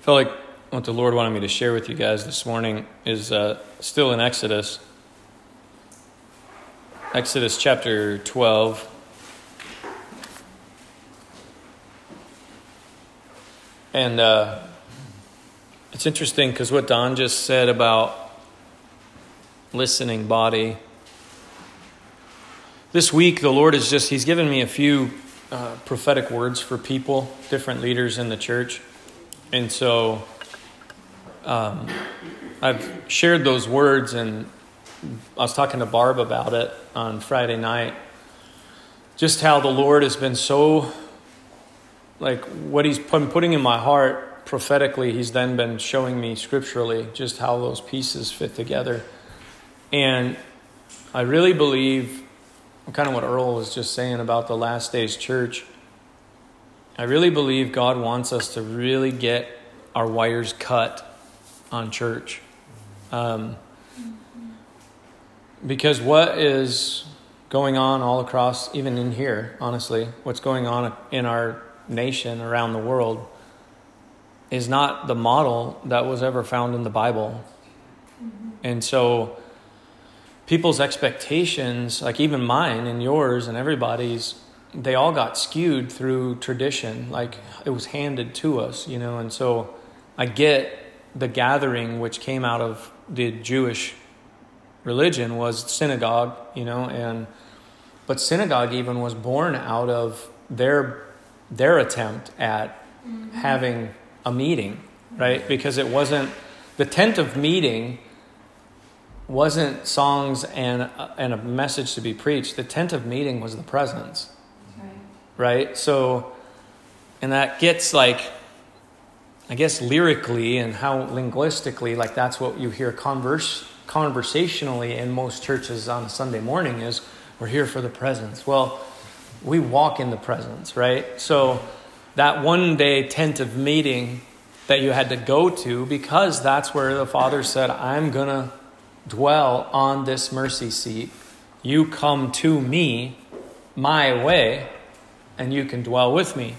Felt like what the Lord wanted me to share with you guys this morning is uh, still in Exodus. Exodus chapter 12. And uh, it's interesting because what Don just said about listening body. This week, the Lord has just, He's given me a few uh, prophetic words for people, different leaders in the church. And so um, I've shared those words, and I was talking to Barb about it on Friday night. Just how the Lord has been so, like, what He's been putting in my heart prophetically, He's then been showing me scripturally just how those pieces fit together. And I really believe, kind of what Earl was just saying about the last days church. I really believe God wants us to really get our wires cut on church. Um, because what is going on all across, even in here, honestly, what's going on in our nation, around the world, is not the model that was ever found in the Bible. And so, people's expectations, like even mine and yours and everybody's, they all got skewed through tradition. Like it was handed to us, you know. And so, I get the gathering which came out of the Jewish religion was synagogue, you know, and but synagogue even was born out of their their attempt at mm-hmm. having a meeting, right? Because it wasn't the tent of meeting wasn't songs and and a message to be preached. The tent of meeting was the presence. Right? So and that gets like I guess lyrically and how linguistically, like that's what you hear converse, conversationally in most churches on a Sunday morning is we're here for the presence. Well, we walk in the presence, right? So that one day tent of meeting that you had to go to because that's where the Father said, I'm going to dwell on this mercy seat. You come to me my way, and you can dwell with me.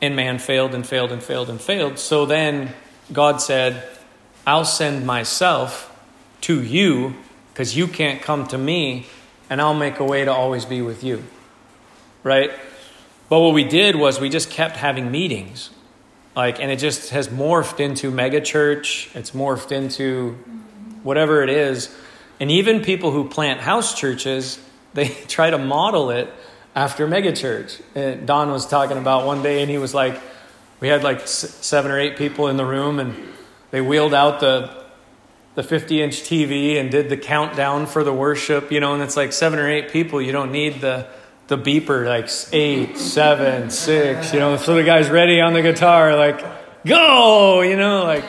And man failed and failed and failed and failed. So then God said, I'll send myself to you because you can't come to me, and I'll make a way to always be with you. Right? But what we did was we just kept having meetings. Like, and it just has morphed into mega church. It's morphed into whatever it is. And even people who plant house churches, they try to model it after megachurch. And Don was talking about one day, and he was like, we had like seven or eight people in the room, and they wheeled out the the 50 inch TV and did the countdown for the worship, you know, and it's like seven or eight people. You don't need the the beeper like eight, seven, six, you know, so the guy's ready on the guitar, like go, you know, like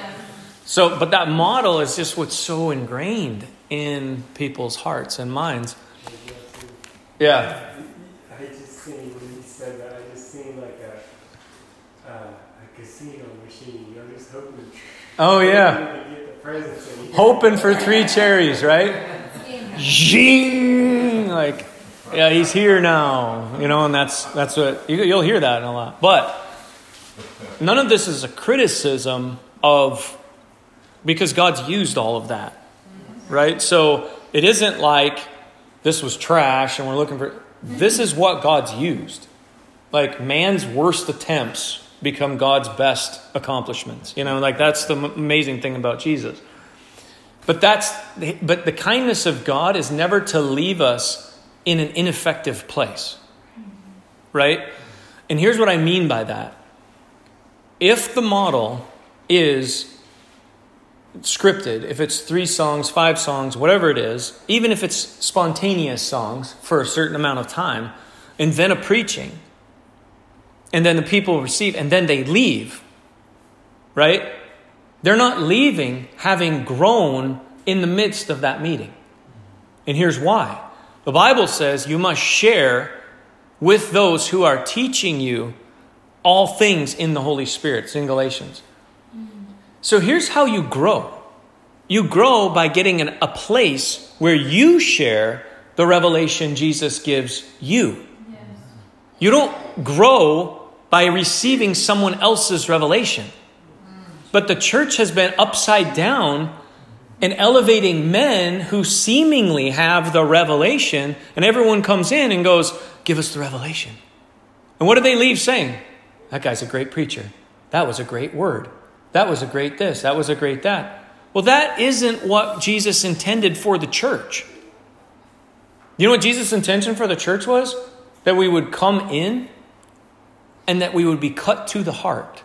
so. But that model is just what's so ingrained in people's hearts and minds. Yeah. Oh yeah. Hoping for three cherries, right? Zing! Like, yeah, he's here now, you know, and that's that's what you, you'll hear that a lot. But none of this is a criticism of because God's used all of that, right? So it isn't like this was trash and we're looking for. This is what God's used. Like man's worst attempts become God's best accomplishments. You know, like that's the amazing thing about Jesus. But that's but the kindness of God is never to leave us in an ineffective place. Right? And here's what I mean by that. If the model is scripted, if it's three songs, five songs, whatever it is, even if it's spontaneous songs for a certain amount of time, and then a preaching, and then the people receive, and then they leave, right? They're not leaving having grown in the midst of that meeting. And here's why the Bible says you must share with those who are teaching you all things in the Holy Spirit. It's in Galatians. So here's how you grow you grow by getting an, a place where you share the revelation Jesus gives you. You don't grow by receiving someone else's revelation. But the church has been upside down and elevating men who seemingly have the revelation, and everyone comes in and goes, Give us the revelation. And what do they leave saying? That guy's a great preacher. That was a great word. That was a great this. That was a great that. Well, that isn't what Jesus intended for the church. You know what Jesus' intention for the church was? That we would come in and that we would be cut to the heart.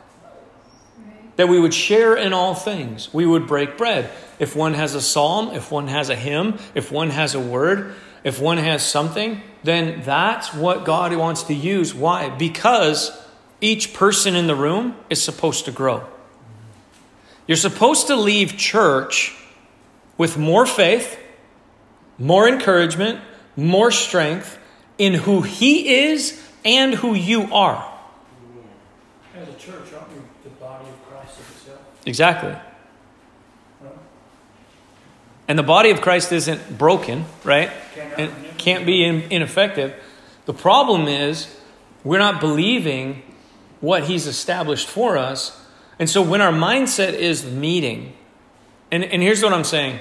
That we would share in all things. We would break bread. If one has a psalm, if one has a hymn, if one has a word, if one has something, then that's what God wants to use. Why? Because each person in the room is supposed to grow. You're supposed to leave church with more faith, more encouragement, more strength in who He is and who you are. As a church, aren't we the body of Christ itself? Exactly. And the body of Christ isn't broken, right? It can't be ineffective. The problem is we're not believing what He's established for us. And so when our mindset is meeting, and, and here's what I'm saying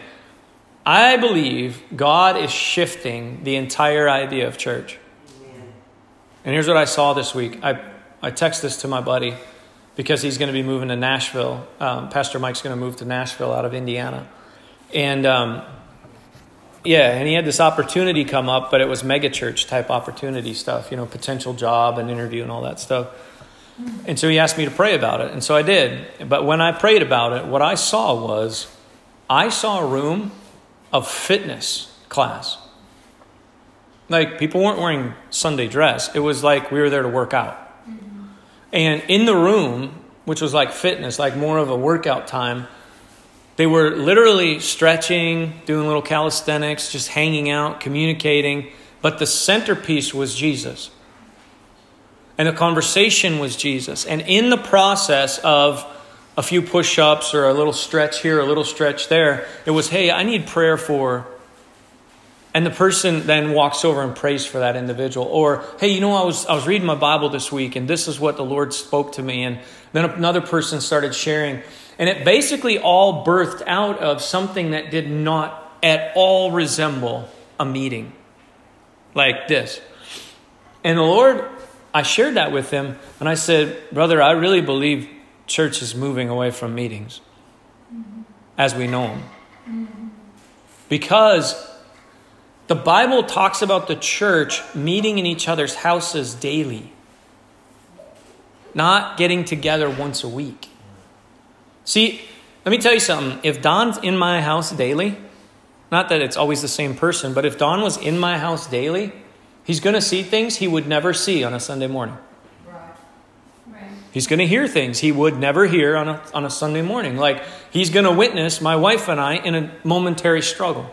I believe God is shifting the entire idea of church. And here's what I saw this week. I, I text this to my buddy because he's going to be moving to Nashville. Um, Pastor Mike's going to move to Nashville out of Indiana. And um, yeah, and he had this opportunity come up, but it was megachurch type opportunity stuff, you know, potential job and interview and all that stuff. And so he asked me to pray about it. And so I did. But when I prayed about it, what I saw was I saw a room of fitness class. Like people weren't wearing Sunday dress. It was like we were there to work out. And in the room, which was like fitness, like more of a workout time, they were literally stretching, doing little calisthenics, just hanging out, communicating. But the centerpiece was Jesus. And the conversation was Jesus. And in the process of a few push ups or a little stretch here, a little stretch there, it was, hey, I need prayer for. And the person then walks over and prays for that individual. Or, hey, you know, I was, I was reading my Bible this week and this is what the Lord spoke to me. And then another person started sharing. And it basically all birthed out of something that did not at all resemble a meeting like this. And the Lord, I shared that with him, and I said, Brother, I really believe church is moving away from meetings as we know them. Mm-hmm. Because the Bible talks about the church meeting in each other's houses daily, not getting together once a week. See, let me tell you something. If Don's in my house daily, not that it's always the same person, but if Don was in my house daily, he's going to see things he would never see on a Sunday morning. He's going to hear things he would never hear on a, on a Sunday morning. Like, he's going to witness my wife and I in a momentary struggle,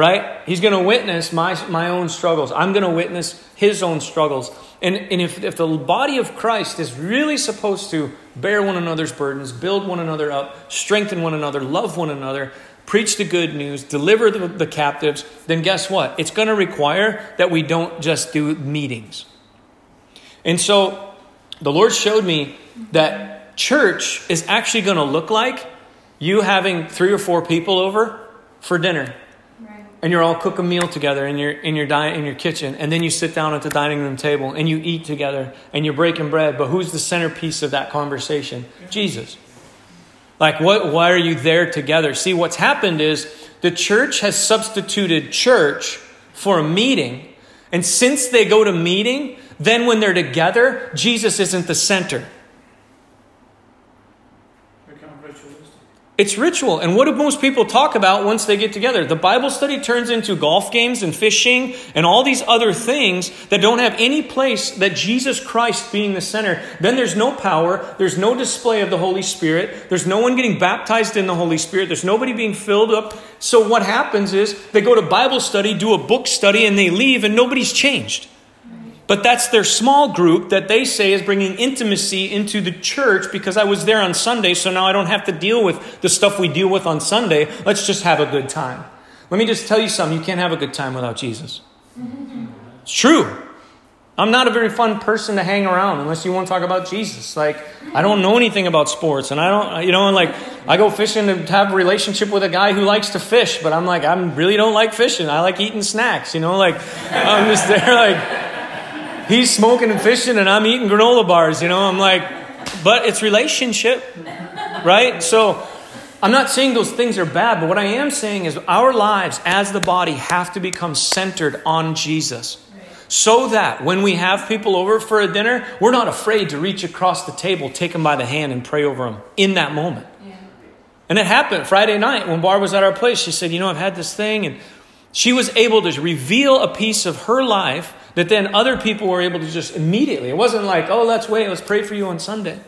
right? He's going to witness my, my own struggles. I'm going to witness his own struggles. And, and if, if the body of Christ is really supposed to bear one another's burdens, build one another up, strengthen one another, love one another, preach the good news, deliver the, the captives, then guess what? It's going to require that we don't just do meetings. And so the Lord showed me that church is actually going to look like you having three or four people over for dinner and you're all cook a meal together in your in your diet in your kitchen, and then you sit down at the dining room table and you eat together and you're breaking bread. But who's the centerpiece of that conversation? Jesus. Like what why are you there together? See what's happened is the church has substituted church for a meeting. And since they go to meeting, then when they're together, Jesus isn't the center. It's ritual. And what do most people talk about once they get together? The Bible study turns into golf games and fishing and all these other things that don't have any place that Jesus Christ being the center. Then there's no power. There's no display of the Holy Spirit. There's no one getting baptized in the Holy Spirit. There's nobody being filled up. So what happens is they go to Bible study, do a book study, and they leave, and nobody's changed. But that's their small group that they say is bringing intimacy into the church because I was there on Sunday, so now I don't have to deal with the stuff we deal with on Sunday. Let's just have a good time. Let me just tell you something you can't have a good time without Jesus. It's true. I'm not a very fun person to hang around unless you want to talk about Jesus. Like, I don't know anything about sports, and I don't, you know, and like, I go fishing to have a relationship with a guy who likes to fish, but I'm like, I really don't like fishing. I like eating snacks, you know, like, I'm just there, like, he's smoking and fishing, and I'm eating granola bars, you know, I'm like, but it's relationship, right? So, I'm not saying those things are bad, but what I am saying is our lives as the body have to become centered on Jesus. So that when we have people over for a dinner, we're not afraid to reach across the table, take them by the hand, and pray over them in that moment. And it happened Friday night when Barb was at our place. She said, You know, I've had this thing. And she was able to reveal a piece of her life that then other people were able to just immediately. It wasn't like, Oh, let's wait, let's pray for you on Sunday.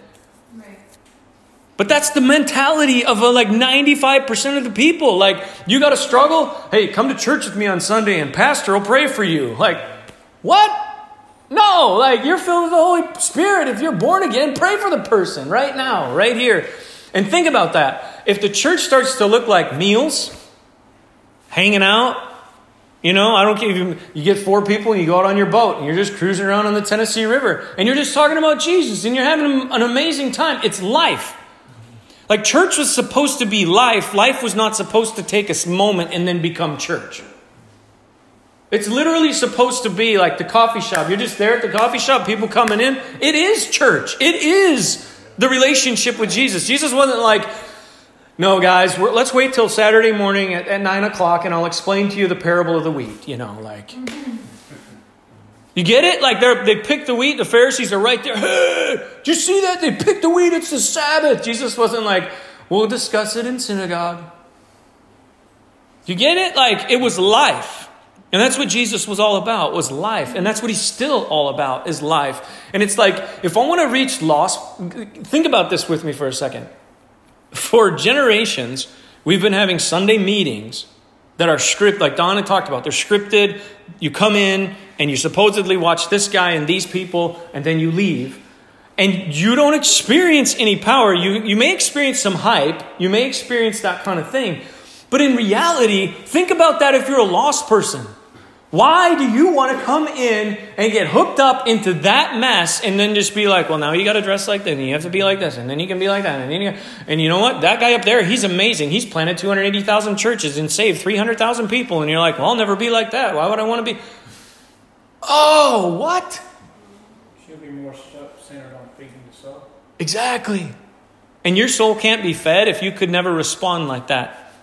But that's the mentality of a, like 95% of the people. Like, you got to struggle? Hey, come to church with me on Sunday and pastor will pray for you. Like, what? No, like you're filled with the Holy Spirit. If you're born again, pray for the person right now, right here. And think about that. If the church starts to look like meals, hanging out, you know, I don't care if you, you get four people and you go out on your boat and you're just cruising around on the Tennessee River and you're just talking about Jesus and you're having an amazing time. It's life. Like church was supposed to be life. Life was not supposed to take a moment and then become church. It's literally supposed to be like the coffee shop. You're just there at the coffee shop, people coming in. It is church. It is the relationship with Jesus. Jesus wasn't like, no, guys, let's wait till Saturday morning at, at 9 o'clock and I'll explain to you the parable of the wheat. You know, like. Mm-hmm. You get it? Like they picked the wheat. The Pharisees are right there. Hey, do you see that? They picked the wheat. It's the Sabbath. Jesus wasn't like, we'll discuss it in synagogue. You get it? Like it was life. And that's what Jesus was all about, was life. And that's what he's still all about, is life. And it's like, if I want to reach lost, think about this with me for a second. For generations, we've been having Sunday meetings that are scripted, like Donna talked about. They're scripted. You come in and you supposedly watch this guy and these people, and then you leave. And you don't experience any power. You, you may experience some hype, you may experience that kind of thing. But in reality, think about that if you're a lost person. Why do you want to come in and get hooked up into that mess and then just be like, well, now you got to dress like this, and you have to be like this, and then you can be like that, and then you, and you know what? That guy up there, he's amazing. He's planted 280,000 churches and saved 300,000 people, and you're like, well, I'll never be like that. Why would I want to be? Oh, what? Should be more centered on feeding the soul. Exactly. And your soul can't be fed if you could never respond like that.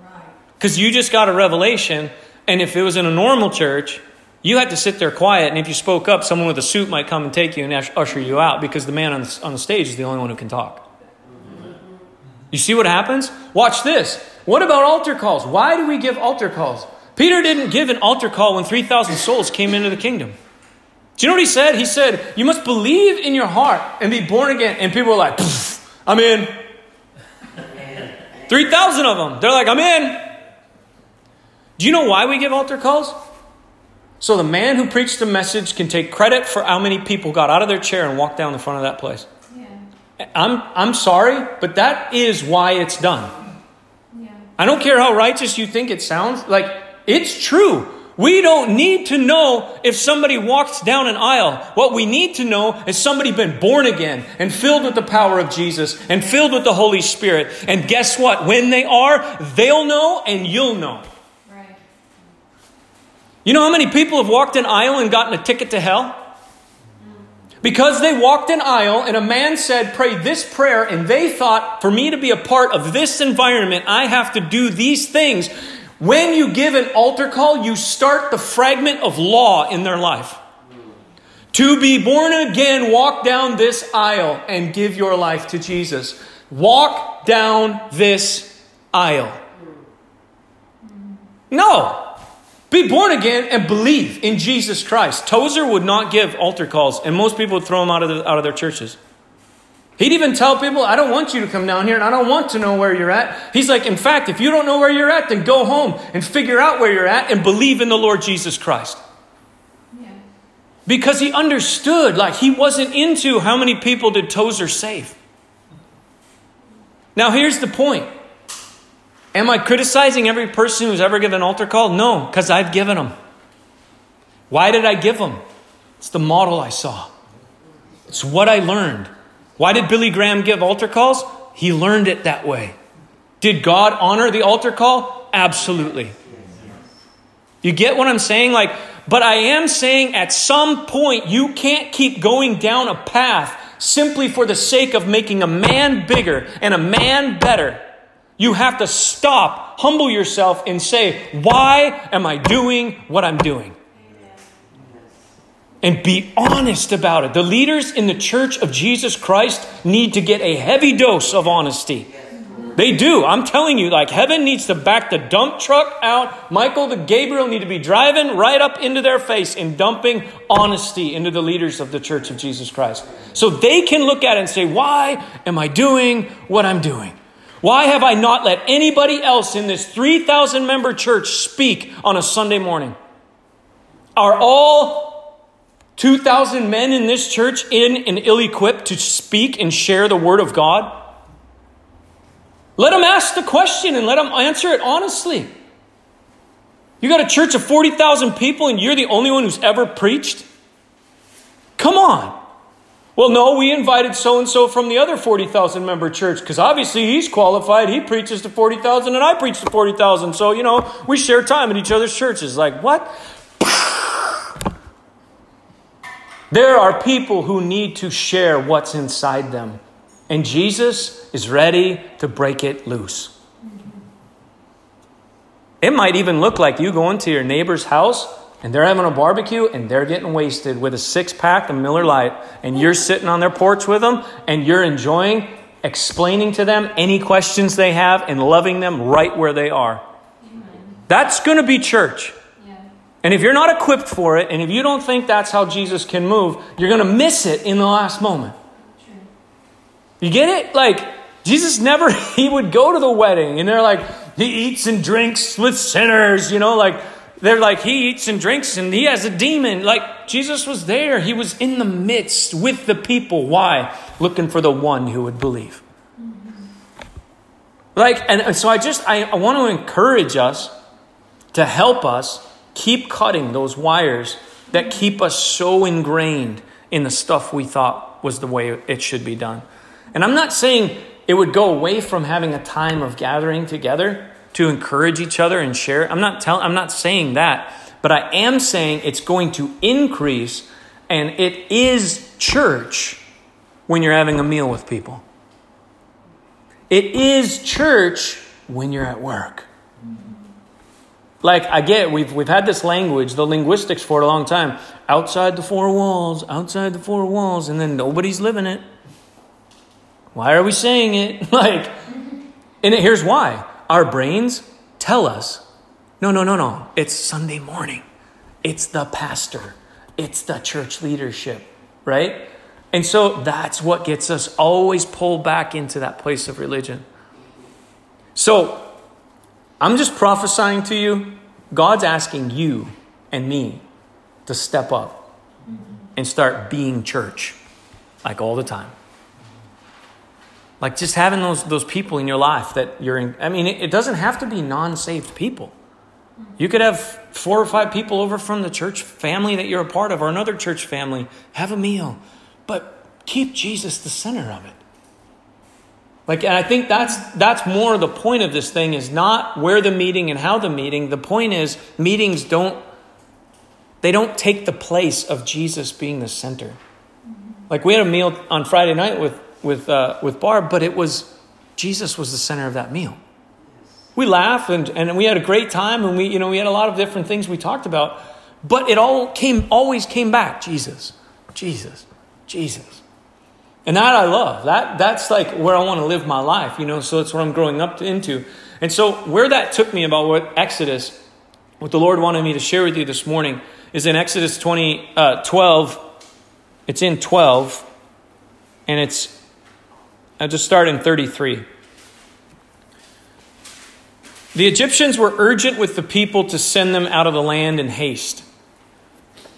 Right. Because you just got a revelation and if it was in a normal church, you had to sit there quiet, and if you spoke up, someone with a suit might come and take you and usher you out because the man on the, on the stage is the only one who can talk. You see what happens? Watch this. What about altar calls? Why do we give altar calls? Peter didn't give an altar call when 3,000 souls came into the kingdom. Do you know what he said? He said, You must believe in your heart and be born again. And people were like, I'm in. 3,000 of them. They're like, I'm in. Do you know why we give altar calls? So the man who preached the message can take credit for how many people got out of their chair and walked down the front of that place. Yeah. I'm, I'm sorry, but that is why it's done. Yeah. I don't care how righteous you think it sounds, like, it's true. We don't need to know if somebody walks down an aisle. What we need to know is somebody been born again and filled with the power of Jesus and filled with the Holy Spirit. And guess what? When they are, they'll know and you'll know. You know how many people have walked an aisle and gotten a ticket to hell? Because they walked an aisle and a man said, Pray this prayer, and they thought, For me to be a part of this environment, I have to do these things. When you give an altar call, you start the fragment of law in their life. To be born again, walk down this aisle and give your life to Jesus. Walk down this aisle. No, be born again and believe in Jesus Christ. Tozer would not give altar calls, and most people would throw him out of, the, out of their churches. He'd even tell people, I don't want you to come down here and I don't want to know where you're at. He's like, in fact, if you don't know where you're at, then go home and figure out where you're at and believe in the Lord Jesus Christ. Yeah. Because he understood, like, he wasn't into how many people did Tozer save. Now, here's the point Am I criticizing every person who's ever given an altar call? No, because I've given them. Why did I give them? It's the model I saw. It's what I learned. Why did Billy Graham give altar calls? He learned it that way. Did God honor the altar call? Absolutely. You get what I'm saying? Like, but I am saying at some point you can't keep going down a path simply for the sake of making a man bigger and a man better. You have to stop, humble yourself, and say, Why am I doing what I'm doing? And be honest about it. The leaders in the church of Jesus Christ need to get a heavy dose of honesty. They do. I'm telling you, like heaven needs to back the dump truck out. Michael the Gabriel need to be driving right up into their face and dumping honesty into the leaders of the church of Jesus Christ. So they can look at it and say, Why am I doing what I'm doing? Why have I not let anybody else in this 3,000 member church speak on a Sunday morning? Are all 2,000 men in this church in and ill equipped to speak and share the word of God? Let them ask the question and let them answer it honestly. You got a church of 40,000 people and you're the only one who's ever preached? Come on. Well, no, we invited so and so from the other 40,000 member church because obviously he's qualified. He preaches to 40,000 and I preach to 40,000. So, you know, we share time in each other's churches. Like, what? There are people who need to share what's inside them. And Jesus is ready to break it loose. It might even look like you going to your neighbor's house and they're having a barbecue and they're getting wasted with a six pack of Miller Lite, and you're sitting on their porch with them and you're enjoying explaining to them any questions they have and loving them right where they are. That's going to be church. And if you're not equipped for it, and if you don't think that's how Jesus can move, you're going to miss it in the last moment. You get it? Like, Jesus never, he would go to the wedding and they're like, he eats and drinks with sinners, you know, like, they're like, he eats and drinks and he has a demon. Like, Jesus was there. He was in the midst with the people. Why? Looking for the one who would believe. Like, and so I just, I, I want to encourage us to help us keep cutting those wires that keep us so ingrained in the stuff we thought was the way it should be done. And I'm not saying it would go away from having a time of gathering together to encourage each other and share. I'm not telling I'm not saying that, but I am saying it's going to increase and it is church when you're having a meal with people. It is church when you're at work. Like I get we've we've had this language, the linguistics for a long time. Outside the four walls, outside the four walls, and then nobody's living it. Why are we saying it? like, and here's why. Our brains tell us, no, no, no, no. It's Sunday morning. It's the pastor. It's the church leadership, right? And so that's what gets us always pulled back into that place of religion. So I'm just prophesying to you. God's asking you and me to step up and start being church like all the time. Like just having those, those people in your life that you're in. I mean, it, it doesn't have to be non saved people. You could have four or five people over from the church family that you're a part of or another church family. Have a meal. But keep Jesus the center of it. Like, and I think that's that's more the point of this thing is not where the meeting and how the meeting. The point is meetings don't they don't take the place of Jesus being the center. Like we had a meal on Friday night with with, uh, with Barb, but it was Jesus was the center of that meal. We laughed and, and we had a great time and we, you know, we had a lot of different things we talked about, but it all came, always came back Jesus, Jesus, Jesus. And that I love. That, that's like where I want to live my life, you know, so that's what I'm growing up to, into. And so where that took me about what Exodus, what the Lord wanted me to share with you this morning is in Exodus 20, uh, 12. It's in 12 and it's I'll just start in 33. The Egyptians were urgent with the people to send them out of the land in haste.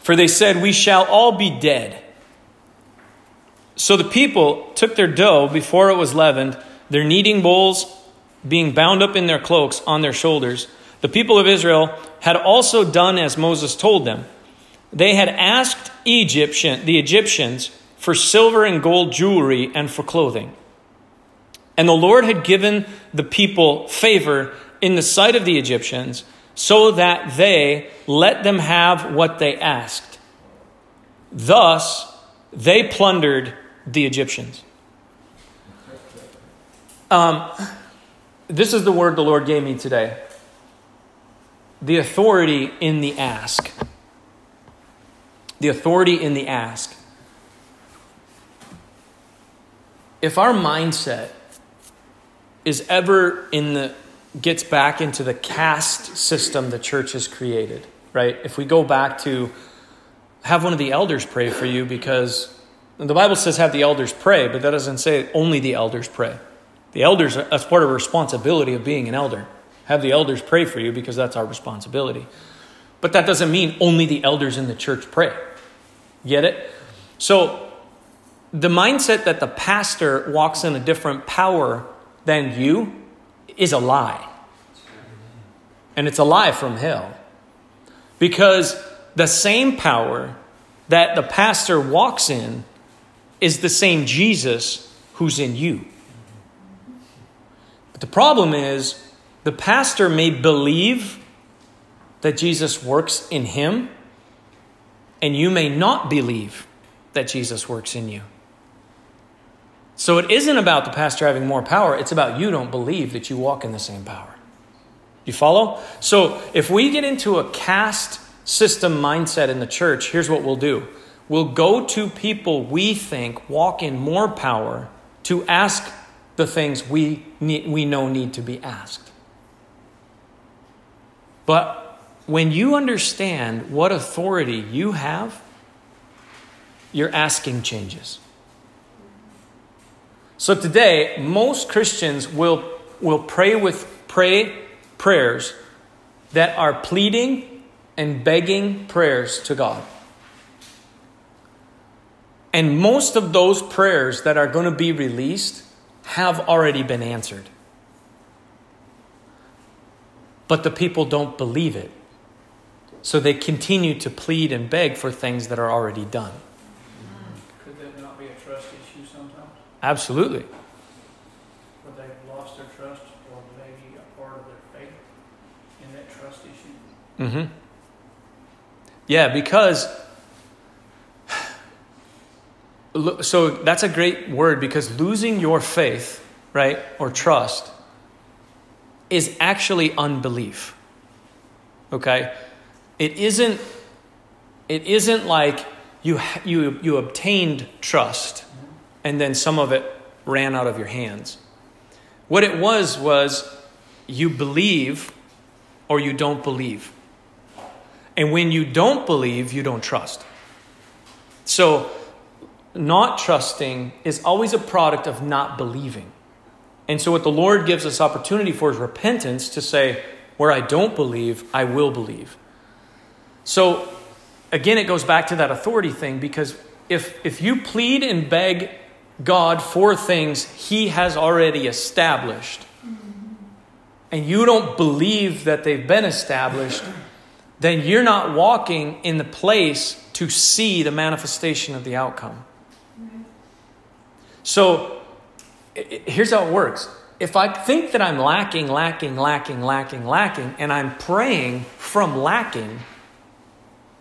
For they said, We shall all be dead. So the people took their dough before it was leavened, their kneading bowls being bound up in their cloaks on their shoulders. The people of Israel had also done as Moses told them. they had asked Egyptian, the Egyptians for silver and gold jewelry and for clothing. And the Lord had given the people favor in the sight of the Egyptians so that they let them have what they asked. Thus, they plundered the Egyptians. Um, this is the word the Lord gave me today the authority in the ask. The authority in the ask. If our mindset is ever in the gets back into the caste system the church has created, right? If we go back to have one of the elders pray for you because the Bible says have the elders pray, but that doesn't say only the elders pray. The elders, as part of responsibility of being an elder, have the elders pray for you because that's our responsibility. But that doesn't mean only the elders in the church pray. Get it? So, the mindset that the pastor walks in a different power than you is a lie. And it's a lie from hell. Because the same power that the pastor walks in is the same Jesus who's in you. But the problem is, the pastor may believe that Jesus works in him, and you may not believe that Jesus works in you. So it isn't about the pastor having more power, it's about you don't believe that you walk in the same power. You follow? So if we get into a caste system mindset in the church, here's what we'll do we'll go to people we think walk in more power to ask the things we, need, we know need to be asked. But when you understand what authority you have, your asking changes. So today, most Christians will, will pray with pray prayers that are pleading and begging prayers to God. And most of those prayers that are going to be released have already been answered. But the people don't believe it. So they continue to plead and beg for things that are already done. Could that not be a trust issue sometimes? Absolutely. Where they've lost their trust or maybe a part of their faith in that trust issue? Mm-hmm. Yeah, because so that's a great word because losing your faith, right, or trust is actually unbelief. Okay? It isn't it isn't like you you you obtained trust and then some of it ran out of your hands. What it was was you believe or you don't believe. And when you don't believe, you don't trust. So not trusting is always a product of not believing. And so, what the Lord gives us opportunity for is repentance to say, where I don't believe, I will believe. So, again, it goes back to that authority thing because if, if you plead and beg God for things He has already established, and you don't believe that they've been established, then you're not walking in the place to see the manifestation of the outcome. So here's how it works. If I think that I'm lacking, lacking, lacking, lacking, lacking, and I'm praying from lacking,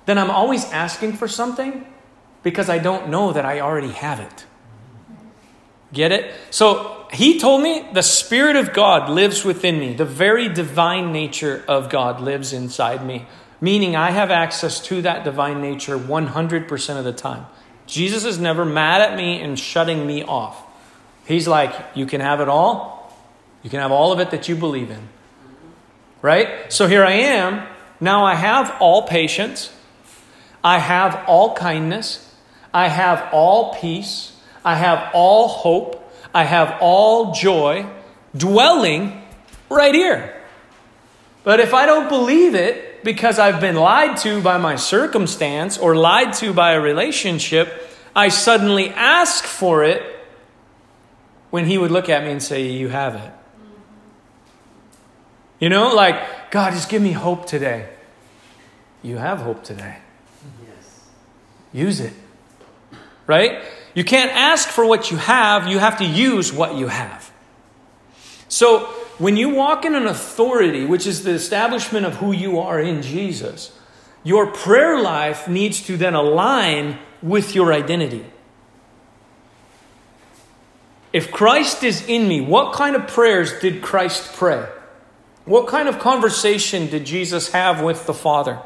then I'm always asking for something because I don't know that I already have it. Get it? So he told me the Spirit of God lives within me. The very divine nature of God lives inside me, meaning I have access to that divine nature 100% of the time. Jesus is never mad at me and shutting me off. He's like, You can have it all. You can have all of it that you believe in. Right? So here I am. Now I have all patience. I have all kindness. I have all peace. I have all hope. I have all joy dwelling right here. But if I don't believe it, because I've been lied to by my circumstance or lied to by a relationship, I suddenly ask for it when he would look at me and say, You have it. You know, like, God, just give me hope today. You have hope today. Yes. use it. Right? You can't ask for what you have, you have to use what you have. So, when you walk in an authority, which is the establishment of who you are in Jesus, your prayer life needs to then align with your identity. If Christ is in me, what kind of prayers did Christ pray? What kind of conversation did Jesus have with the Father?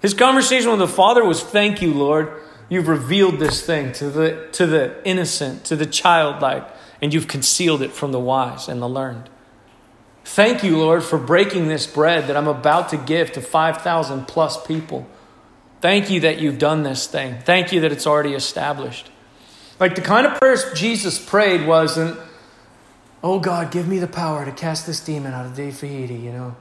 His conversation with the Father was, Thank you, Lord. You've revealed this thing to the, to the innocent, to the childlike, and you've concealed it from the wise and the learned. Thank you, Lord, for breaking this bread that I'm about to give to 5,000 plus people. Thank you that you've done this thing. Thank you that it's already established. Like the kind of prayers Jesus prayed wasn't, oh God, give me the power to cast this demon out of Defeaty, you know.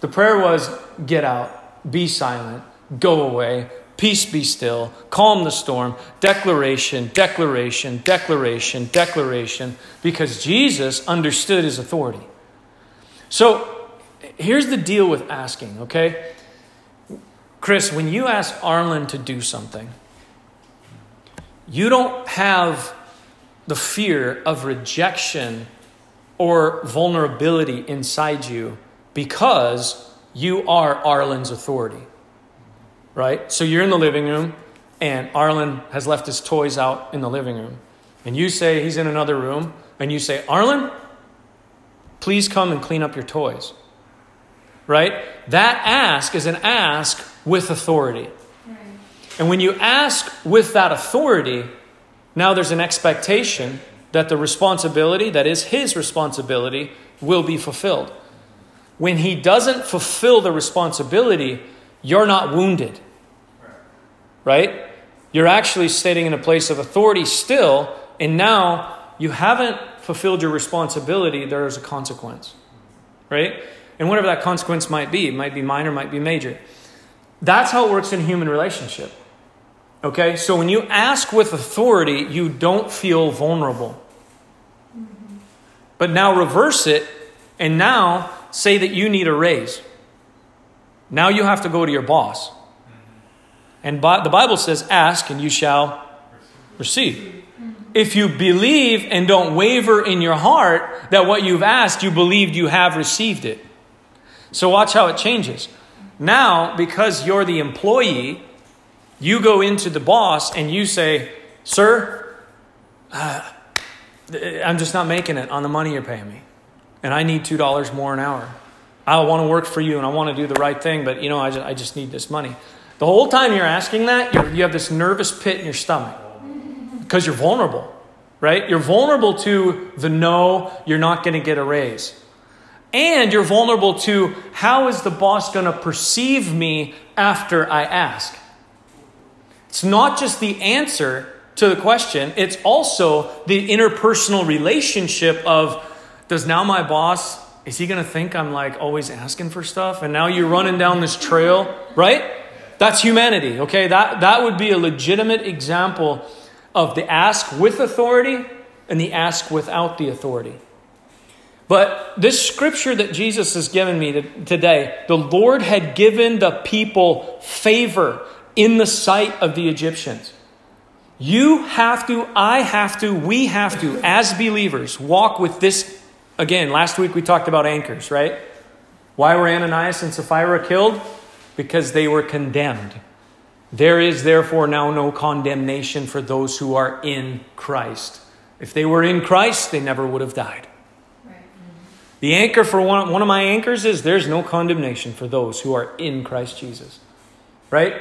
The prayer was, get out, be silent, go away, peace be still, calm the storm, declaration, declaration, declaration, declaration, because Jesus understood his authority. So here's the deal with asking, okay? Chris, when you ask Arlen to do something, you don't have the fear of rejection or vulnerability inside you because you are Arlen's authority. Right? So you're in the living room and Arlen has left his toys out in the living room. And you say he's in another room and you say, Arlen, please come and clean up your toys. Right? That ask is an ask with authority. And when you ask with that authority, now there's an expectation that the responsibility, that is his responsibility, will be fulfilled. When he doesn't fulfill the responsibility, you're not wounded. Right? You're actually sitting in a place of authority still, and now you haven't fulfilled your responsibility, there is a consequence. Right? And whatever that consequence might be, it might be minor, might be major. That's how it works in human relationship. Okay? So when you ask with authority, you don't feel vulnerable. But now reverse it and now say that you need a raise. Now you have to go to your boss. And the Bible says, Ask and you shall receive. If you believe and don't waver in your heart that what you've asked, you believed you have received it. So watch how it changes. Now, because you're the employee, you go into the boss and you say, Sir, uh, I'm just not making it on the money you're paying me. And I need $2 more an hour. I want to work for you and I want to do the right thing, but you know, I just, I just need this money. The whole time you're asking that, you're, you have this nervous pit in your stomach because you're vulnerable, right? You're vulnerable to the no, you're not going to get a raise. And you're vulnerable to how is the boss going to perceive me after I ask? It's not just the answer to the question, it's also the interpersonal relationship of does now my boss, is he going to think I'm like always asking for stuff? And now you're running down this trail, right? That's humanity, okay? That, that would be a legitimate example of the ask with authority and the ask without the authority. But this scripture that Jesus has given me today, the Lord had given the people favor in the sight of the Egyptians. You have to, I have to, we have to, as believers, walk with this. Again, last week we talked about anchors, right? Why were Ananias and Sapphira killed? Because they were condemned. There is therefore now no condemnation for those who are in Christ. If they were in Christ, they never would have died. The anchor for one, one of my anchors is there's no condemnation for those who are in Christ Jesus. Right?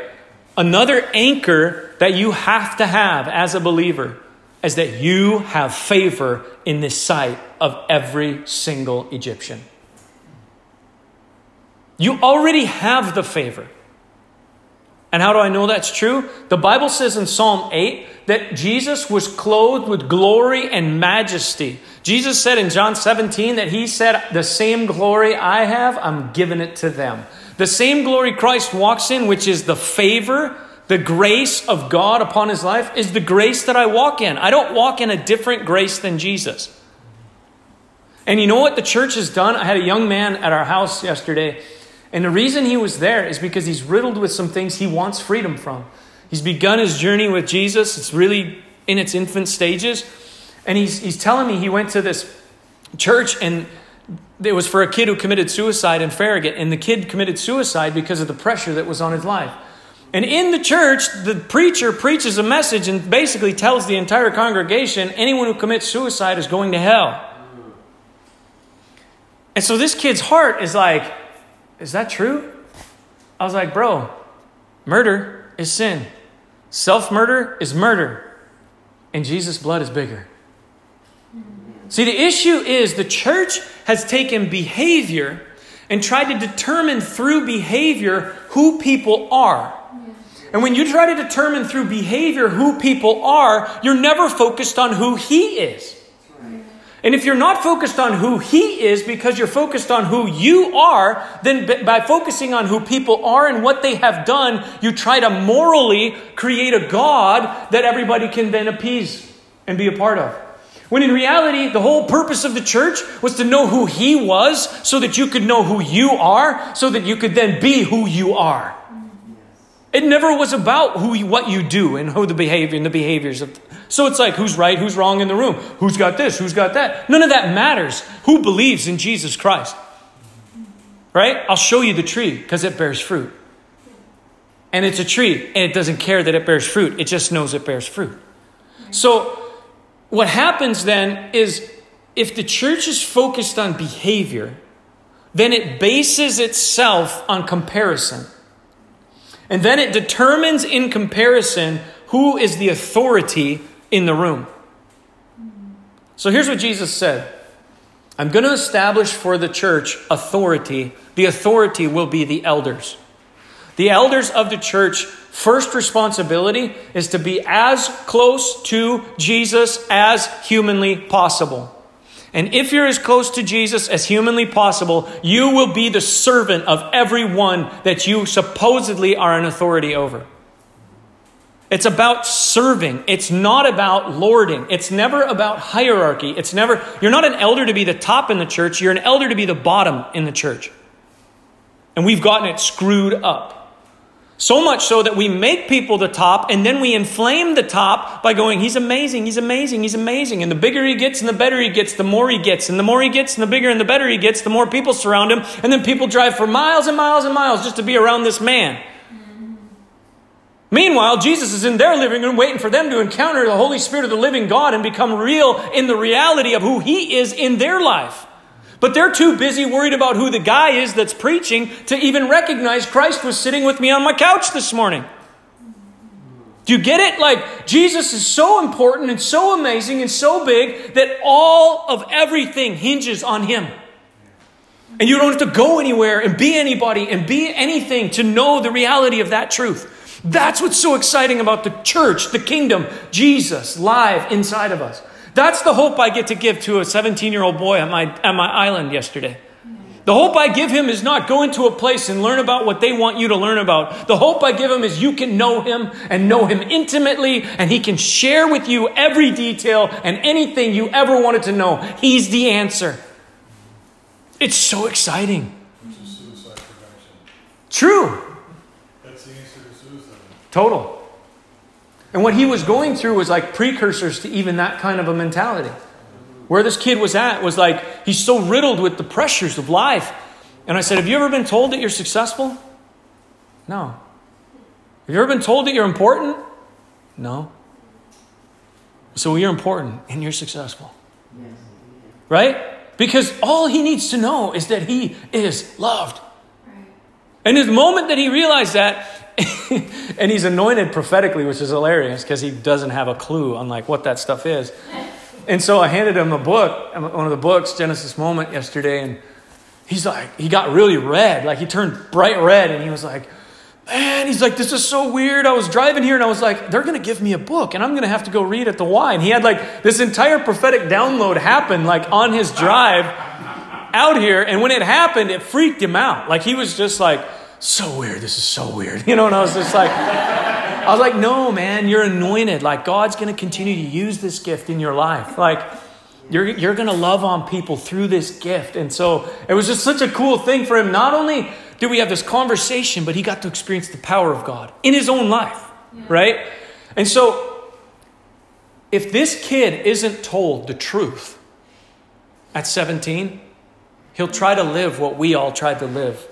Another anchor that you have to have as a believer is that you have favor in the sight of every single Egyptian. You already have the favor. And how do I know that's true? The Bible says in Psalm 8 that Jesus was clothed with glory and majesty. Jesus said in John 17 that he said, The same glory I have, I'm giving it to them. The same glory Christ walks in, which is the favor, the grace of God upon his life, is the grace that I walk in. I don't walk in a different grace than Jesus. And you know what the church has done? I had a young man at our house yesterday, and the reason he was there is because he's riddled with some things he wants freedom from. He's begun his journey with Jesus. It's really in its infant stages. And he's, he's telling me he went to this church and it was for a kid who committed suicide in Farragut. And the kid committed suicide because of the pressure that was on his life. And in the church, the preacher preaches a message and basically tells the entire congregation anyone who commits suicide is going to hell. And so this kid's heart is like, is that true? I was like, bro, murder is sin. Self murder is murder. And Jesus' blood is bigger. See, the issue is the church has taken behavior and tried to determine through behavior who people are. And when you try to determine through behavior who people are, you're never focused on who He is. And if you're not focused on who He is because you're focused on who you are, then by focusing on who people are and what they have done, you try to morally create a God that everybody can then appease and be a part of. When in reality, the whole purpose of the church was to know who He was so that you could know who you are, so that you could then be who you are. It never was about who you, what you do and who the behavior and the behaviors of. So it's like who's right, who's wrong in the room, who's got this, who's got that. None of that matters. Who believes in Jesus Christ? Right? I'll show you the tree because it bears fruit. And it's a tree and it doesn't care that it bears fruit. It just knows it bears fruit. So what happens then is if the church is focused on behavior, then it bases itself on comparison. And then it determines in comparison who is the authority in the room. So here's what Jesus said I'm going to establish for the church authority. The authority will be the elders. The elders of the church, first responsibility is to be as close to Jesus as humanly possible. And if you're as close to Jesus as humanly possible, you will be the servant of everyone that you supposedly are an authority over. It's about serving. It's not about lording. It's never about hierarchy. It's never, you're not an elder to be the top in the church, you're an elder to be the bottom in the church. And we've gotten it screwed up. So much so that we make people the top and then we inflame the top by going, He's amazing, He's amazing, He's amazing. And the bigger he gets and the better he gets, the more he gets. And the more he gets and the bigger and the better he gets, the more people surround him. And then people drive for miles and miles and miles just to be around this man. Meanwhile, Jesus is in their living room waiting for them to encounter the Holy Spirit of the living God and become real in the reality of who He is in their life. But they're too busy worried about who the guy is that's preaching to even recognize Christ was sitting with me on my couch this morning. Do you get it? Like, Jesus is so important and so amazing and so big that all of everything hinges on Him. And you don't have to go anywhere and be anybody and be anything to know the reality of that truth. That's what's so exciting about the church, the kingdom, Jesus live inside of us. That's the hope I get to give to a 17 year old boy at my, at my island yesterday. The hope I give him is not go into a place and learn about what they want you to learn about. The hope I give him is you can know him and know him intimately, and he can share with you every detail and anything you ever wanted to know. He's the answer. It's so exciting. True. That's the answer to suicide. Total. And what he was going through was like precursors to even that kind of a mentality. Where this kid was at was like, he's so riddled with the pressures of life. And I said, Have you ever been told that you're successful? No. Have you ever been told that you're important? No. So you're important and you're successful. Right? Because all he needs to know is that he is loved. And the moment that he realized that, and he's anointed prophetically, which is hilarious because he doesn't have a clue on like what that stuff is. And so I handed him a book, one of the books, Genesis Moment, yesterday, and he's like, he got really red, like he turned bright red, and he was like, man, he's like, this is so weird. I was driving here and I was like, they're going to give me a book and I'm going to have to go read at the Y. And he had like this entire prophetic download happen like on his drive out here. And when it happened, it freaked him out. Like he was just like, so weird. This is so weird. You know, and I was just like, I was like, no, man, you're anointed. Like, God's going to continue to use this gift in your life. Like, you're, you're going to love on people through this gift. And so it was just such a cool thing for him. Not only did we have this conversation, but he got to experience the power of God in his own life. right? And so, if this kid isn't told the truth at 17, he'll try to live what we all tried to live.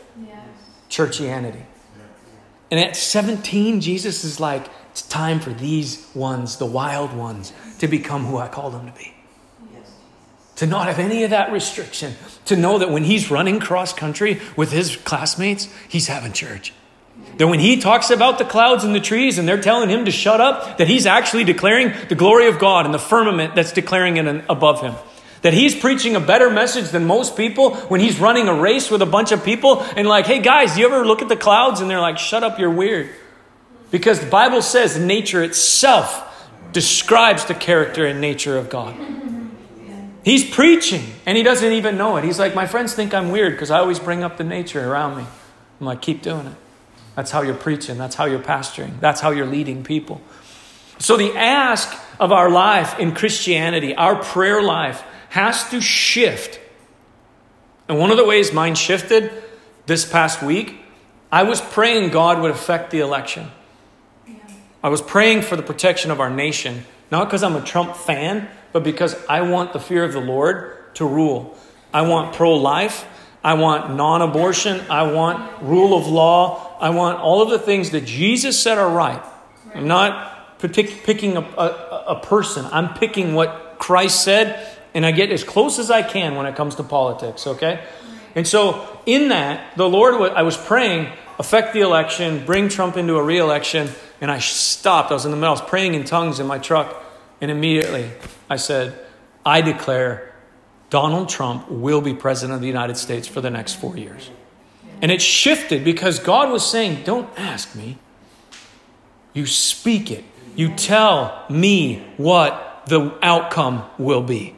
Churchianity. And at 17, Jesus is like, it's time for these ones, the wild ones, to become who I called them to be. To not have any of that restriction. To know that when he's running cross country with his classmates, he's having church. That when he talks about the clouds and the trees and they're telling him to shut up, that he's actually declaring the glory of God and the firmament that's declaring it above him. That he's preaching a better message than most people when he's running a race with a bunch of people and like, hey guys, you ever look at the clouds? And they're like, shut up, you're weird. Because the Bible says nature itself describes the character and nature of God. He's preaching and he doesn't even know it. He's like, My friends think I'm weird because I always bring up the nature around me. I'm like, Keep doing it. That's how you're preaching. That's how you're pastoring. That's how you're leading people. So, the ask of our life in Christianity, our prayer life, has to shift. And one of the ways mine shifted this past week, I was praying God would affect the election. I was praying for the protection of our nation, not because I'm a Trump fan, but because I want the fear of the Lord to rule. I want pro life. I want non abortion. I want rule of law. I want all of the things that Jesus said are right. I'm not pick, picking a, a, a person, I'm picking what Christ said, and I get as close as I can when it comes to politics, okay? And so, in that, the Lord, I was praying, affect the election, bring Trump into a reelection, and I stopped. I was in the middle, I was praying in tongues in my truck, and immediately I said, I declare Donald Trump will be president of the United States for the next four years. And it shifted because God was saying, Don't ask me. You speak it. You tell me what the outcome will be.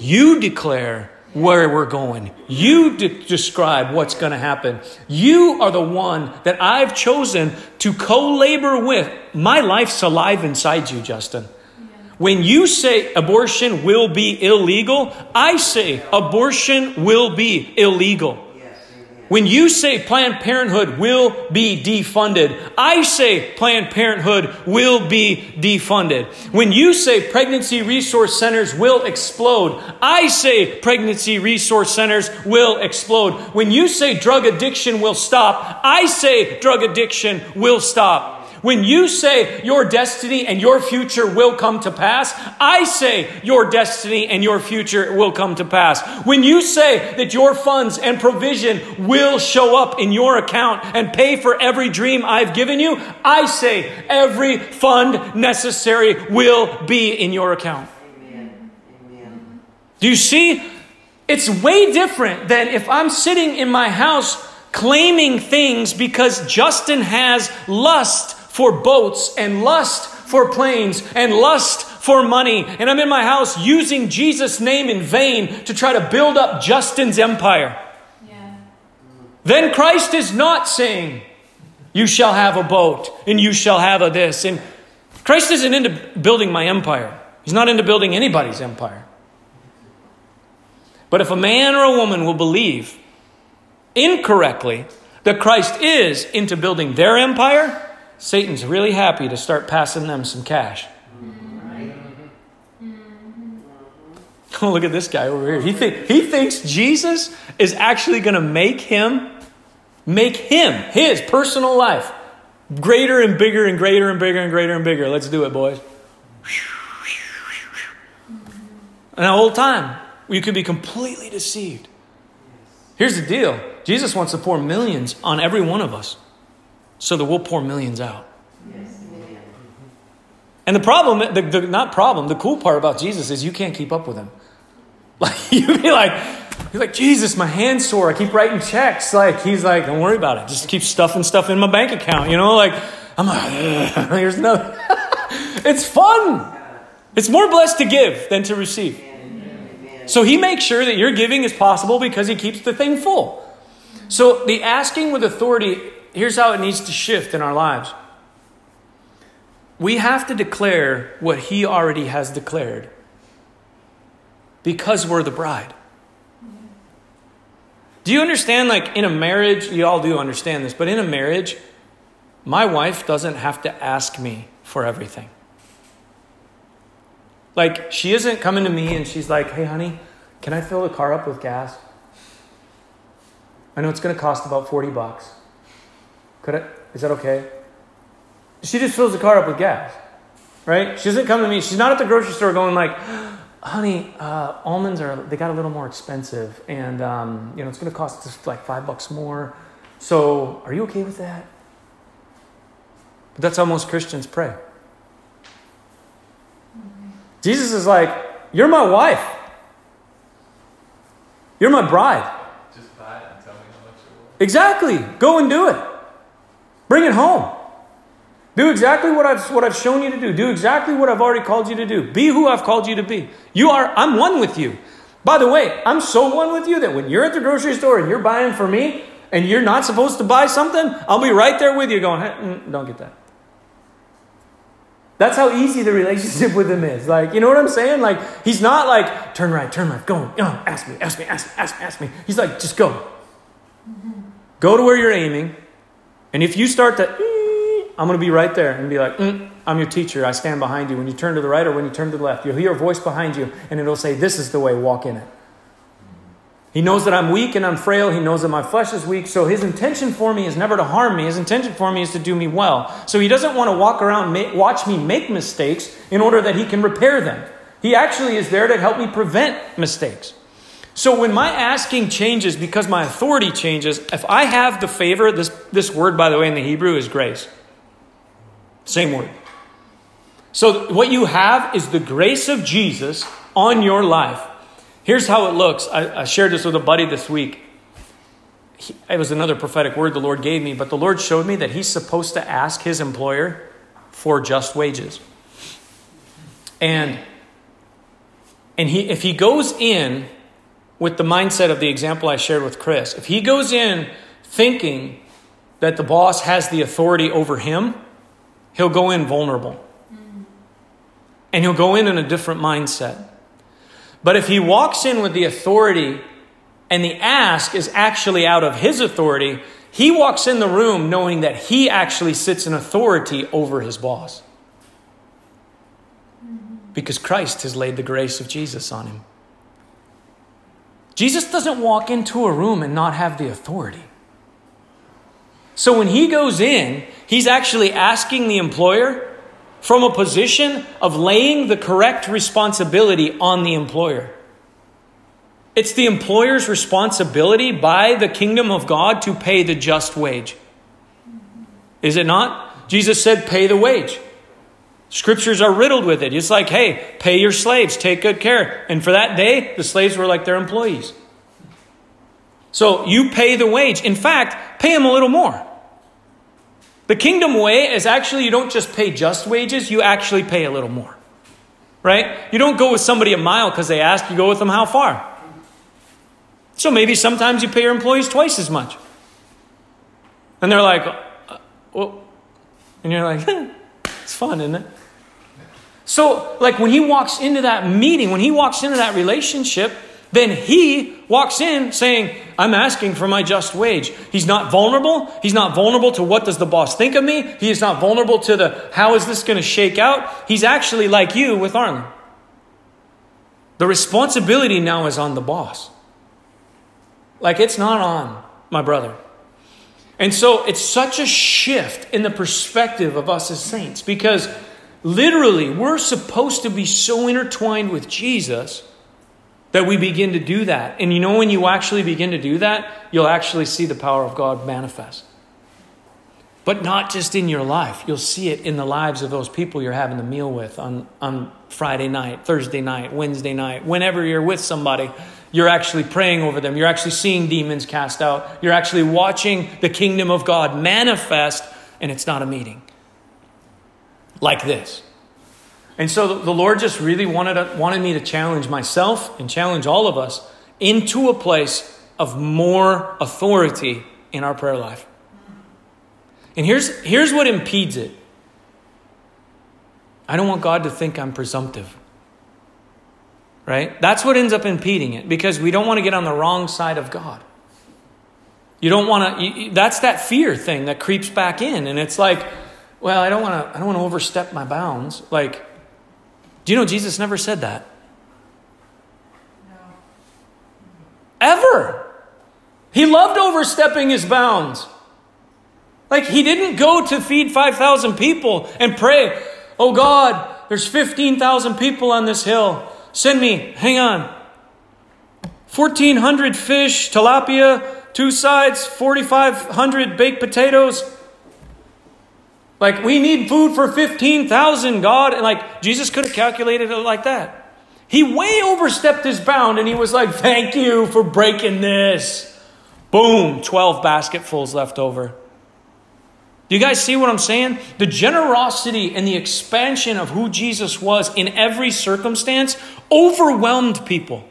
You declare where we're going. You de- describe what's going to happen. You are the one that I've chosen to co labor with. My life's alive inside you, Justin. When you say abortion will be illegal, I say abortion will be illegal. When you say Planned Parenthood will be defunded, I say Planned Parenthood will be defunded. When you say pregnancy resource centers will explode, I say pregnancy resource centers will explode. When you say drug addiction will stop, I say drug addiction will stop. When you say your destiny and your future will come to pass, I say your destiny and your future will come to pass. When you say that your funds and provision will show up in your account and pay for every dream I've given you, I say every fund necessary will be in your account. Amen. Amen. Do you see? It's way different than if I'm sitting in my house claiming things because Justin has lust for boats and lust for planes and lust for money. And I'm in my house using Jesus' name in vain to try to build up Justin's empire. Yeah. Then Christ is not saying, You shall have a boat and you shall have a this. And Christ isn't into building my empire, He's not into building anybody's empire. But if a man or a woman will believe incorrectly that Christ is into building their empire, Satan's really happy to start passing them some cash. Look at this guy over here. He, think, he thinks Jesus is actually going to make him, make him, his personal life, greater and bigger and greater and bigger and greater and bigger. Let's do it, boys. And the whole time, you could be completely deceived. Here's the deal Jesus wants to pour millions on every one of us so that we'll pour millions out. Yes. Mm-hmm. And the problem, the, the, not problem, the cool part about Jesus is you can't keep up with him. Like, you'd be like, you're like, Jesus, my hand's sore. I keep writing checks. Like, he's like, don't worry about it. Just keep stuffing stuff in my bank account. You know, like, I'm like, there's no, it's fun. It's more blessed to give than to receive. So he makes sure that your giving is possible because he keeps the thing full. So the asking with authority, here's how it needs to shift in our lives. We have to declare what he already has declared because we're the bride. Do you understand, like in a marriage, you all do understand this, but in a marriage, my wife doesn't have to ask me for everything. Like, she isn't coming to me and she's like, hey, honey, can I fill the car up with gas? I know it's going to cost about 40 bucks. Could I, is that okay? She just fills the car up with gas, right? She doesn't come to me. She's not at the grocery store going like, honey, uh, almonds are, they got a little more expensive and, um, you know, it's going to cost us like five bucks more. So are you okay with that? But that's how most Christians pray. Jesus is like, You're my wife. You're my bride. Just buy it and tell me how much it was. Exactly. Go and do it. Bring it home. Do exactly what I've, what I've shown you to do. Do exactly what I've already called you to do. Be who I've called you to be. You are, I'm one with you. By the way, I'm so one with you that when you're at the grocery store and you're buying for me and you're not supposed to buy something, I'll be right there with you going, hey, mm, don't get that. That's how easy the relationship with him is. Like, you know what I'm saying? Like, he's not like, turn right, turn left, go, know, ask me, ask me, ask me, ask me, ask me. He's like, just go. Go to where you're aiming. And if you start to, "Mm," I'm going to be right there and be like, "Mm, I'm your teacher. I stand behind you. When you turn to the right or when you turn to the left, you'll hear a voice behind you and it'll say, This is the way, walk in it. He knows that I'm weak and I'm frail. He knows that my flesh is weak. So his intention for me is never to harm me. His intention for me is to do me well. So he doesn't want to walk around, ma- watch me make mistakes in order that he can repair them. He actually is there to help me prevent mistakes. So when my asking changes because my authority changes, if I have the favor, this, this word, by the way, in the Hebrew is grace. Same word. So what you have is the grace of Jesus on your life. Here's how it looks. I, I shared this with a buddy this week. He, it was another prophetic word the Lord gave me, but the Lord showed me that he's supposed to ask his employer for just wages. And and he if he goes in with the mindset of the example I shared with Chris, if he goes in thinking that the boss has the authority over him, he'll go in vulnerable. Mm. And he'll go in in a different mindset. But if he walks in with the authority and the ask is actually out of his authority, he walks in the room knowing that he actually sits in authority over his boss. Mm-hmm. Because Christ has laid the grace of Jesus on him. Jesus doesn't walk into a room and not have the authority. So when he goes in, he's actually asking the employer from a position of laying the correct responsibility on the employer. It's the employer's responsibility by the kingdom of God to pay the just wage. Is it not? Jesus said, pay the wage. Scriptures are riddled with it. It's like, hey, pay your slaves, take good care. And for that day, the slaves were like their employees. So you pay the wage. In fact, pay them a little more. The kingdom way is actually you don't just pay just wages, you actually pay a little more. Right? You don't go with somebody a mile because they ask, you go with them how far. So maybe sometimes you pay your employees twice as much. And they're like, uh, well, and you're like, it's fun, isn't it? So, like when he walks into that meeting, when he walks into that relationship, then he walks in saying, I'm asking for my just wage. He's not vulnerable. He's not vulnerable to what does the boss think of me. He is not vulnerable to the how is this going to shake out. He's actually like you with Arlen. The responsibility now is on the boss. Like it's not on my brother. And so it's such a shift in the perspective of us as saints because literally we're supposed to be so intertwined with Jesus that we begin to do that. And you know, when you actually begin to do that, you'll actually see the power of God manifest. But not just in your life, you'll see it in the lives of those people you're having the meal with on, on Friday night, Thursday night, Wednesday night. Whenever you're with somebody, you're actually praying over them. You're actually seeing demons cast out. You're actually watching the kingdom of God manifest, and it's not a meeting like this. And so the Lord just really wanted, wanted me to challenge myself and challenge all of us into a place of more authority in our prayer life. And here's, here's what impedes it I don't want God to think I'm presumptive. Right? That's what ends up impeding it because we don't want to get on the wrong side of God. You don't want to. That's that fear thing that creeps back in, and it's like, well, I don't want to. I don't want to overstep my bounds. Like, do you know Jesus never said that? No. Ever. He loved overstepping his bounds. Like, he didn't go to feed 5,000 people and pray, Oh God, there's 15,000 people on this hill. Send me, hang on. 1,400 fish, tilapia, two sides, 4,500 baked potatoes. Like, we need food for 15,000, God. And like, Jesus could have calculated it like that. He way overstepped his bound and he was like, Thank you for breaking this. Boom, 12 basketfuls left over. Do you guys see what I'm saying? The generosity and the expansion of who Jesus was in every circumstance overwhelmed people.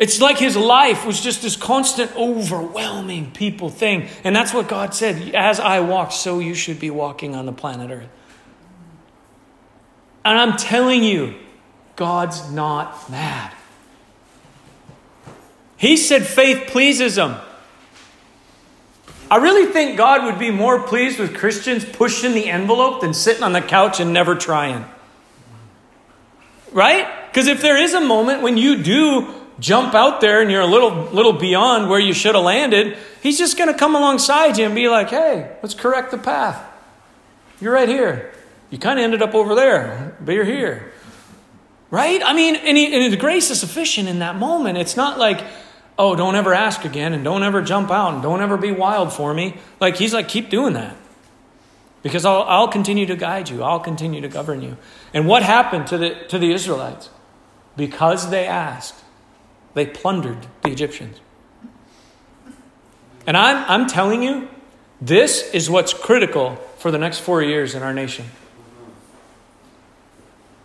It's like his life was just this constant, overwhelming people thing. And that's what God said As I walk, so you should be walking on the planet Earth. And I'm telling you, God's not mad. He said faith pleases him. I really think God would be more pleased with Christians pushing the envelope than sitting on the couch and never trying. Right? Because if there is a moment when you do jump out there and you're a little little beyond where you should have landed, he's just going to come alongside you and be like, "Hey, let's correct the path. You're right here. You kind of ended up over there, but you're here." Right? I mean, and, he, and the grace is sufficient in that moment. It's not like, oh, don't ever ask again and don't ever jump out and don't ever be wild for me. Like, he's like, keep doing that. Because I'll, I'll continue to guide you, I'll continue to govern you. And what happened to the, to the Israelites? Because they asked, they plundered the Egyptians. And I'm, I'm telling you, this is what's critical for the next four years in our nation.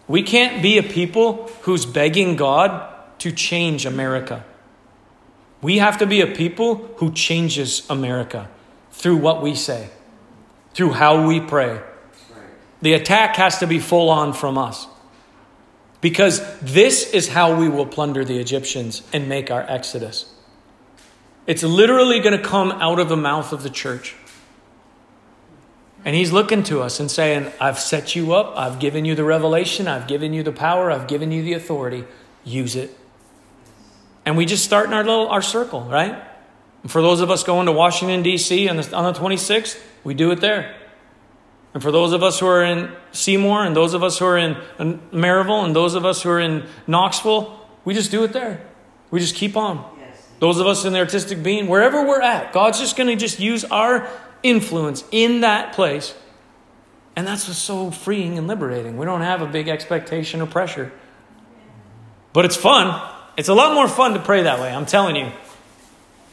We can't be a people who's begging God to change America. We have to be a people who changes America through what we say, through how we pray. The attack has to be full on from us. Because this is how we will plunder the Egyptians and make our exodus. It's literally going to come out of the mouth of the church. And he's looking to us and saying, I've set you up, I've given you the revelation, I've given you the power, I've given you the authority. Use it. And we just start in our little our circle, right? And for those of us going to Washington, D.C. on the, on the 26th, we do it there. And for those of us who are in Seymour, and those of us who are in, Maryville, and those of us who are in Knoxville, we just do it there. We just keep on. Those of us in the artistic being, wherever we're at, God's just going to just use our influence in that place. And that's what's so freeing and liberating. We don't have a big expectation or pressure. But it's fun. It's a lot more fun to pray that way, I'm telling you.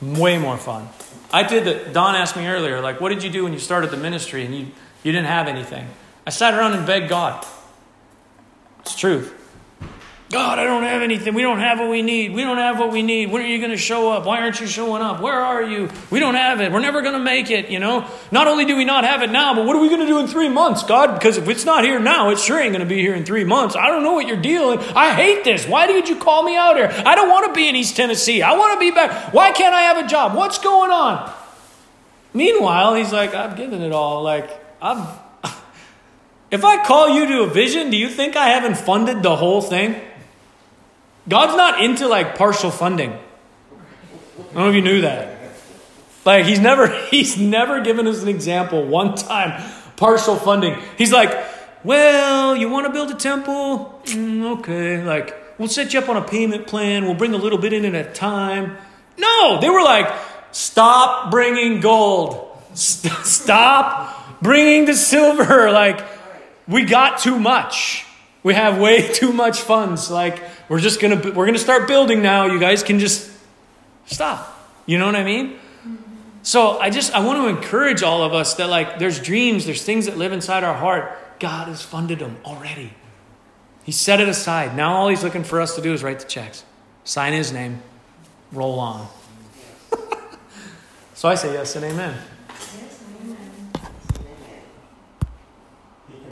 Way more fun. I did that. Don asked me earlier, like, what did you do when you started the ministry and you, you didn't have anything? I sat around and begged God. It's truth. God, I don't have anything. We don't have what we need. We don't have what we need. When are you going to show up? Why aren't you showing up? Where are you? We don't have it. We're never going to make it, you know? Not only do we not have it now, but what are we going to do in three months, God? Because if it's not here now, it sure ain't going to be here in three months. I don't know what you're dealing. I hate this. Why did you call me out here? I don't want to be in East Tennessee. I want to be back. Why can't I have a job? What's going on? Meanwhile, he's like, I've given it all. Like, I've. If I call you to a vision, do you think I haven't funded the whole thing? God's not into like partial funding. I don't know if you knew that. Like he's never he's never given us an example one time partial funding. He's like, "Well, you want to build a temple? Mm, okay, like we'll set you up on a payment plan. We'll bring a little bit in at a time." No, they were like, "Stop bringing gold. St- stop bringing the silver. Like we got too much." We have way too much funds. Like we're just gonna we're gonna start building now. You guys can just stop. You know what I mean? So I just I want to encourage all of us that like there's dreams, there's things that live inside our heart. God has funded them already. He set it aside. Now all he's looking for us to do is write the checks, sign his name, roll on. so I say yes and amen.